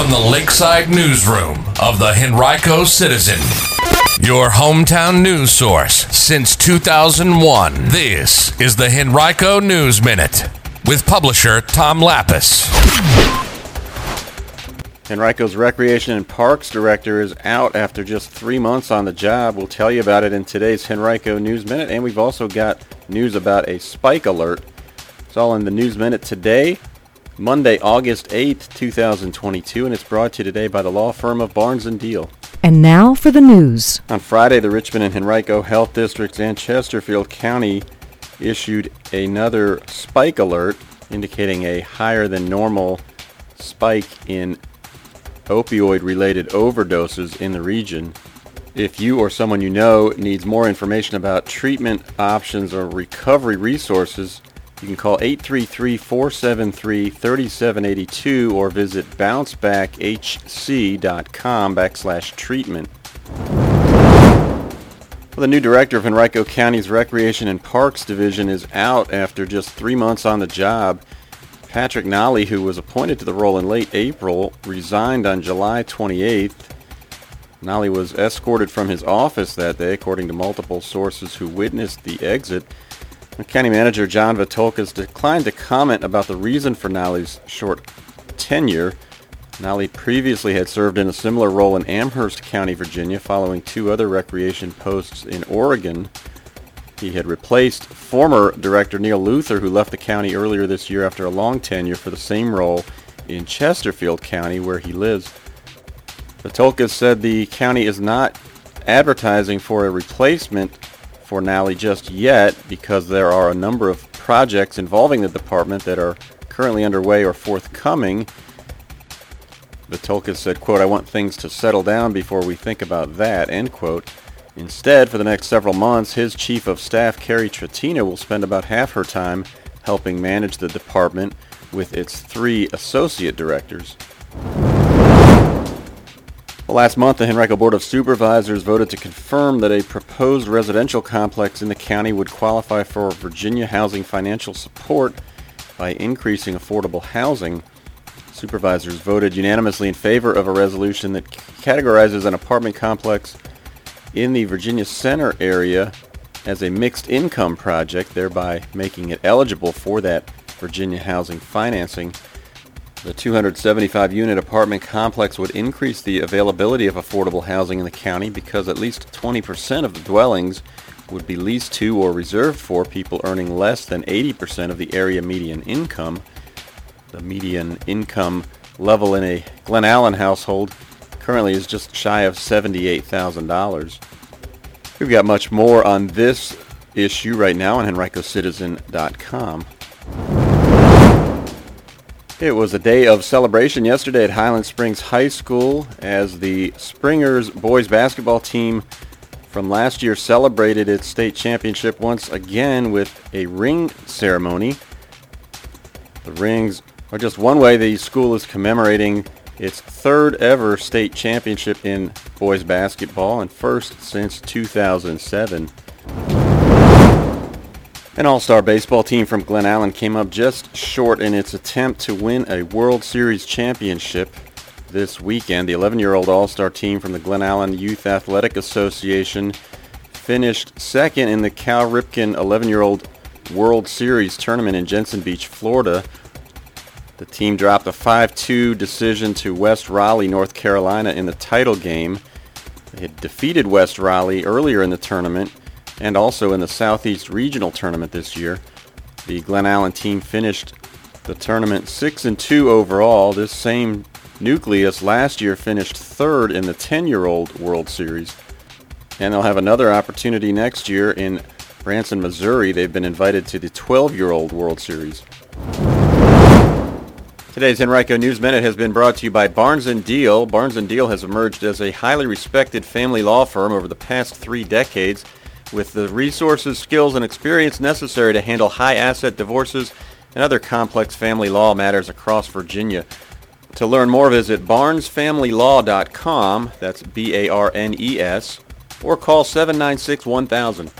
from the Lakeside Newsroom of the Henrico Citizen, your hometown news source since 2001. This is the Henrico News Minute with publisher Tom Lappas. Henrico's Recreation and Parks Director is out after just three months on the job. We'll tell you about it in today's Henrico News Minute, and we've also got news about a spike alert. It's all in the News Minute today. Monday, August 8th, 2022, and it's brought to you today by the law firm of Barnes & Diehl. And now for the news. On Friday, the Richmond and Henrico Health Districts and Chesterfield County issued another spike alert indicating a higher than normal spike in opioid-related overdoses in the region. If you or someone you know needs more information about treatment options or recovery resources, you can call 833-473-3782 or visit bouncebackhc.com backslash treatment. Well, the new director of Henrico County's Recreation and Parks Division is out after just three months on the job. Patrick Nolly, who was appointed to the role in late April, resigned on July 28th. Nolly was escorted from his office that day, according to multiple sources who witnessed the exit. County Manager John Vithoulkas declined to comment about the reason for Nolly's short tenure. Nolly previously had served in a similar role in Amherst County, Virginia, following two other recreation posts in Oregon. He had replaced former Director Neil Luther, who left the county earlier this year after a long tenure for the same role in Chesterfield County, where he lives. Vithoulkas said the county is not advertising for a replacement for Nolly just yet because there are a number of projects involving the department that are currently underway or forthcoming. Vithoulkas said, quote, I want things to settle down before we think about that, end quote. Instead, for the next several months, his chief of staff, Carrie Trattina, will spend about half her time helping manage the department with its three associate directors. Well, last month, the Henrico Board of Supervisors voted to confirm that a proposed residential complex in the county would qualify for Virginia Housing Financial Support by increasing affordable housing. Supervisors voted unanimously in favor of a resolution that categorizes an apartment complex in the Virginia Center area as a mixed income project, thereby making it eligible for that Virginia housing financing. The 275 unit apartment complex would increase the availability of affordable housing in the county because at least 20% of the dwellings would be leased to or reserved for people earning less than 80% of the area median income. The median income level in a Glen Allen household currently is just shy of $78,000. We've got much more on this issue right now on henricocitizen.com. It was a day of celebration yesterday at Highland Springs High School as the Springers boys basketball team from last year celebrated its state championship once again with a ring ceremony. The rings are just one way the school is commemorating its third ever state championship in boys basketball and first since 2007. An all-star baseball team from Glen Allen came up just short in its attempt to win a World Series championship this weekend. The 11-year-old all-star team from the Glen Allen Youth Athletic Association finished second in the Cal Ripken 11-year-old World Series tournament in Jensen Beach, Florida. The team dropped a 5-2 decision to West Raleigh, North Carolina in the title game. They had defeated West Raleigh earlier in the tournament and also in the Southeast Regional Tournament this year. The Glen Allen team finished the tournament 6 and 2 overall. This same nucleus last year finished third in the 10-year-old World Series. And they'll have another opportunity next year in Branson, Missouri. They've been invited to the 12-year-old World Series. Today's Henrico News Minute has been brought to you by Barnes & Diehl. Barnes & Diehl has emerged as a highly respected family law firm over the past three decades with the resources, skills, and experience necessary to handle high asset divorces and other complex family law matters across Virginia. To learn more, visit barnesfamilylaw.com, that's B-A-R-N-E-S, or call 796-1000.